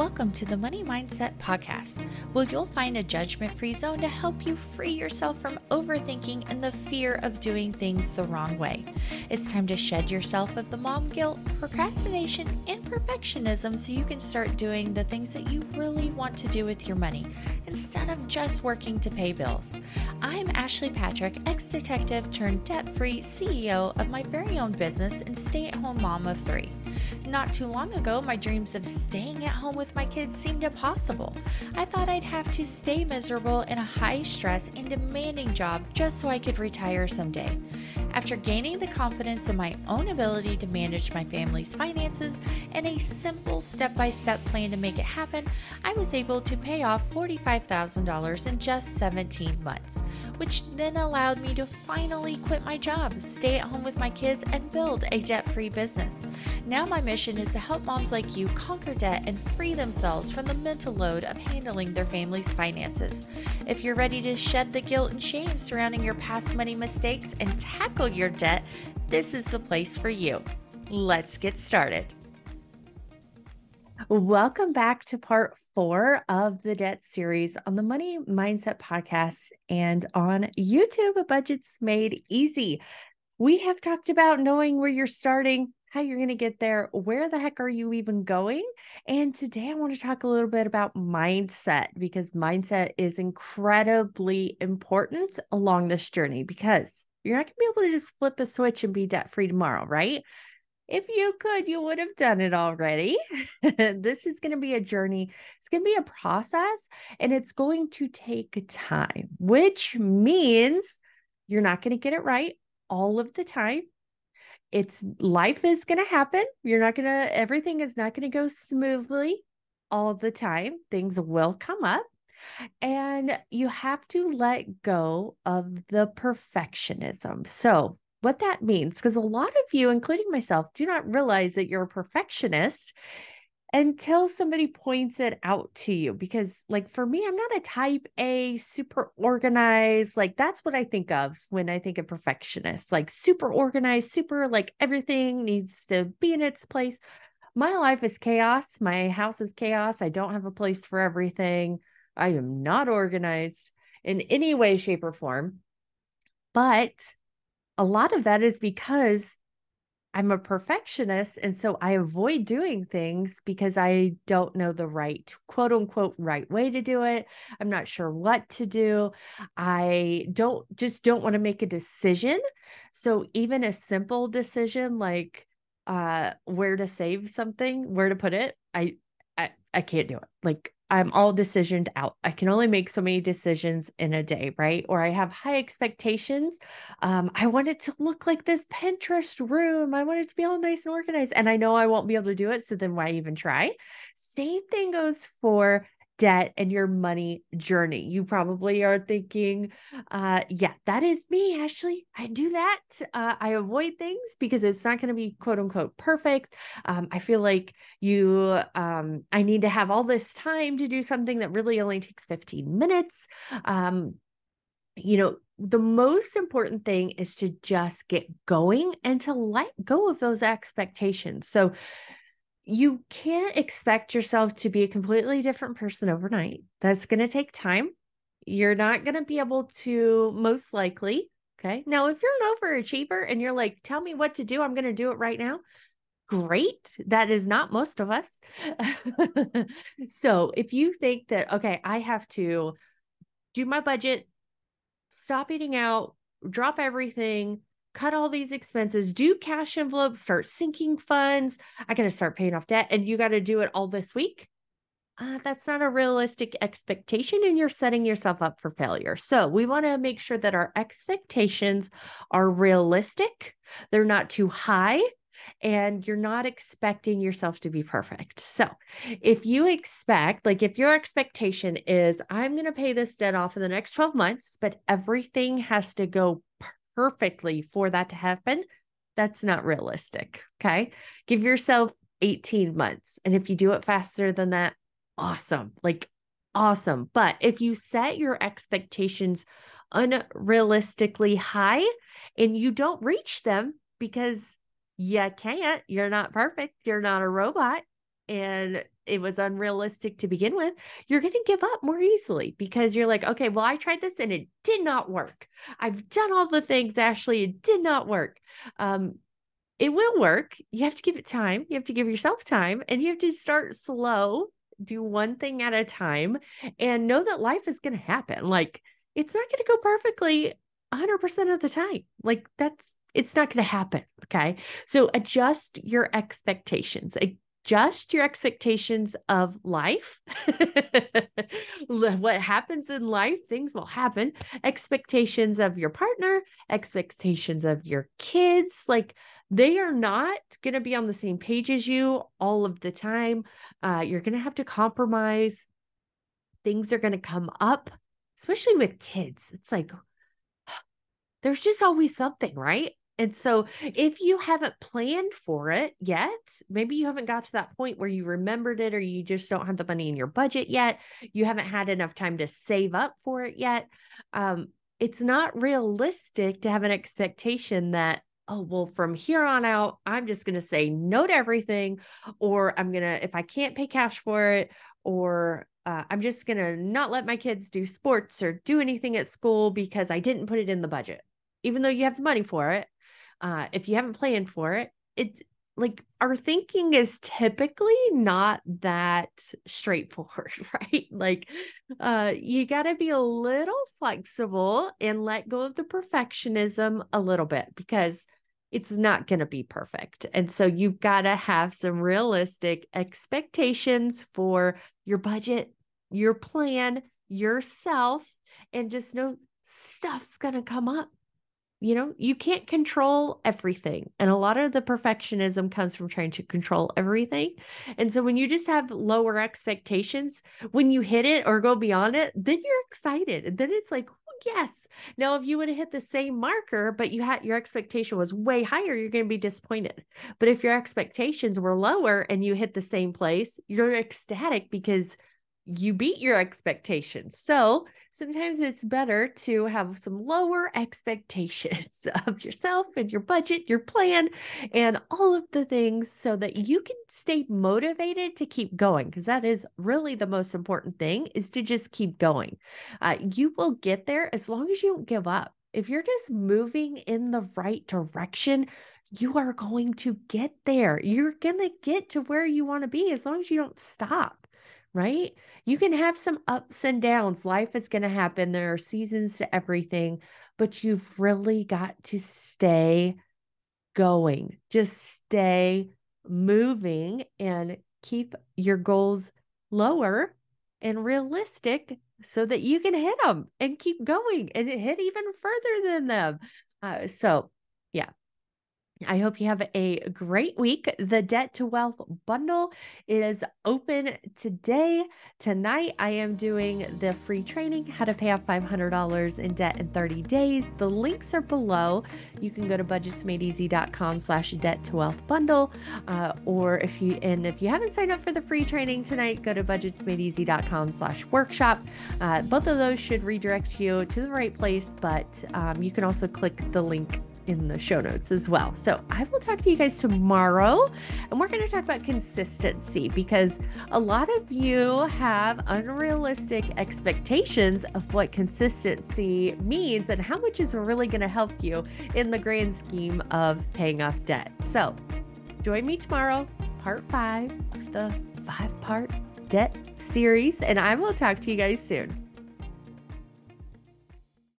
Welcome to the Money Mindset Podcast, where you'll find a judgment free zone to help you free yourself from overthinking and the fear of doing things the wrong way. It's time to shed yourself of the mom guilt, procrastination, and perfectionism so you can start doing the things that you really want to do with your money instead of just working to pay bills. I'm Ashley Patrick, ex detective turned debt free CEO of my very own business and stay at home mom of three. Not too long ago, my dreams of staying at home with my kids seemed impossible. I thought I'd have to stay miserable in a high stress and demanding job just so I could retire someday. After gaining the confidence in my own ability to manage my family's finances and a simple step by step plan to make it happen, I was able to pay off $45,000 in just 17 months, which then allowed me to finally quit my job, stay at home with my kids, and build a debt free business. Now, my mission is to help moms like you conquer debt and free themselves from the mental load of handling their family's finances. If you're ready to shed the guilt and shame surrounding your past money mistakes and tackle tackle your debt, this is the place for you. Let's get started. Welcome back to part four of the debt series on the Money Mindset podcast and on YouTube. Budgets Made Easy. We have talked about knowing where you're starting, how you're going to get there, where the heck are you even going? And today I want to talk a little bit about mindset because mindset is incredibly important along this journey because you're not going to be able to just flip a switch and be debt free tomorrow, right? If you could, you would have done it already. this is going to be a journey. It's going to be a process and it's going to take time, which means you're not going to get it right all of the time. It's life is going to happen. You're not going to, everything is not going to go smoothly all the time. Things will come up. And you have to let go of the perfectionism. So, what that means, because a lot of you, including myself, do not realize that you're a perfectionist until somebody points it out to you. Because, like, for me, I'm not a type A, super organized. Like, that's what I think of when I think of perfectionist, like super organized, super, like, everything needs to be in its place. My life is chaos. My house is chaos. I don't have a place for everything. I am not organized in any way, shape, or form. But a lot of that is because I'm a perfectionist. And so I avoid doing things because I don't know the right, quote unquote, right way to do it. I'm not sure what to do. I don't just don't want to make a decision. So even a simple decision like uh where to save something, where to put it, I I, I can't do it. Like I'm all decisioned out. I can only make so many decisions in a day, right? Or I have high expectations. Um, I want it to look like this Pinterest room. I want it to be all nice and organized. And I know I won't be able to do it. So then why even try? Same thing goes for debt and your money journey. You probably are thinking, uh, yeah, that is me, Ashley. I do that. Uh, I avoid things because it's not going to be quote unquote perfect. Um, I feel like you, um, I need to have all this time to do something that really only takes 15 minutes. Um, you know, the most important thing is to just get going and to let go of those expectations. So, you can't expect yourself to be a completely different person overnight. That's going to take time. You're not going to be able to, most likely. Okay. Now, if you're an overachiever and you're like, tell me what to do, I'm going to do it right now. Great. That is not most of us. so if you think that, okay, I have to do my budget, stop eating out, drop everything, cut all these expenses, do cash envelopes, start sinking funds. I got to start paying off debt, and you got to do it all this week. Uh, that's not a realistic expectation, and you're setting yourself up for failure. So, we want to make sure that our expectations are realistic, they're not too high, and you're not expecting yourself to be perfect. So, if you expect, like, if your expectation is, I'm going to pay this debt off in the next 12 months, but everything has to go perfectly for that to happen, that's not realistic. Okay. Give yourself 18 months. And if you do it faster than that, awesome. Like, awesome. But if you set your expectations unrealistically high and you don't reach them because you can't, you're not perfect, you're not a robot, and it was unrealistic to begin with, you're going to give up more easily because you're like, okay, well, I tried this and it did not work. I've done all the things, Ashley, it did not work. Um, it will work. You have to give it time. You have to give yourself time and you have to start slow, do one thing at a time, and know that life is going to happen. Like, it's not going to go perfectly 100% of the time. Like, that's it's not going to happen. Okay. So adjust your expectations. Adjust your expectations of life. what happens in life, things will happen. Expectations of your partner, expectations of your kids. Like they are not going to be on the same page as you all of the time. Uh, you're going to have to compromise. Things are going to come up, especially with kids. It's like, there's just always something, right? And so, if you haven't planned for it yet, maybe you haven't got to that point where you remembered it or you just don't have the money in your budget yet, you haven't had enough time to save up for it yet. Um, it's not realistic to have an expectation that, oh, well, from here on out, I'm just going to say no to everything, or I'm going to, if I can't pay cash for it, or uh, I'm just going to not let my kids do sports or do anything at school because I didn't put it in the budget. Even though you have the money for it, uh, if you haven't planned for it, it's like our thinking is typically not that straightforward, right? Like uh you got to be a little flexible and let go of the perfectionism a little bit because it's not going to be perfect. And so you've got to have some realistic expectations for your budget, your plan, yourself and just know stuff's going to come up you know, you can't control everything. And a lot of the perfectionism comes from trying to control everything. And so when you just have lower expectations, when you hit it or go beyond it, then you're excited. And then it's like, yes. Now, if you would have hit the same marker, but you had your expectation was way higher, you're going to be disappointed. But if your expectations were lower and you hit the same place, you're ecstatic because you beat your expectations. So sometimes it's better to have some lower expectations of yourself and your budget, your plan, and all of the things so that you can stay motivated to keep going. Because that is really the most important thing is to just keep going. Uh, you will get there as long as you don't give up. If you're just moving in the right direction, you are going to get there. You're going to get to where you want to be as long as you don't stop right? You can have some ups and downs. Life is going to happen. There are seasons to everything, but you've really got to stay going. Just stay moving and keep your goals lower and realistic so that you can hit them and keep going and hit even further than them. Uh, so, yeah, I hope you have a great week. The Debt to Wealth bundle is open today. Tonight, I am doing the free training, How to Pay Off $500 in Debt in 30 Days. The links are below. You can go to budgetsmadeeasy.com slash debt to wealth bundle. Uh, or if you, and if you haven't signed up for the free training tonight, go to budgetsmadeeasy.com slash workshop. Uh, both of those should redirect you to the right place, but um, you can also click the link in the show notes as well. So I will talk to you guys tomorrow and we're going to talk about consistency because a lot of you have unrealistic expectations of what consistency means and how much is really going to help you in the grand scheme of paying off debt. So join me tomorrow, part five of the five part debt series, and I will talk to you guys soon.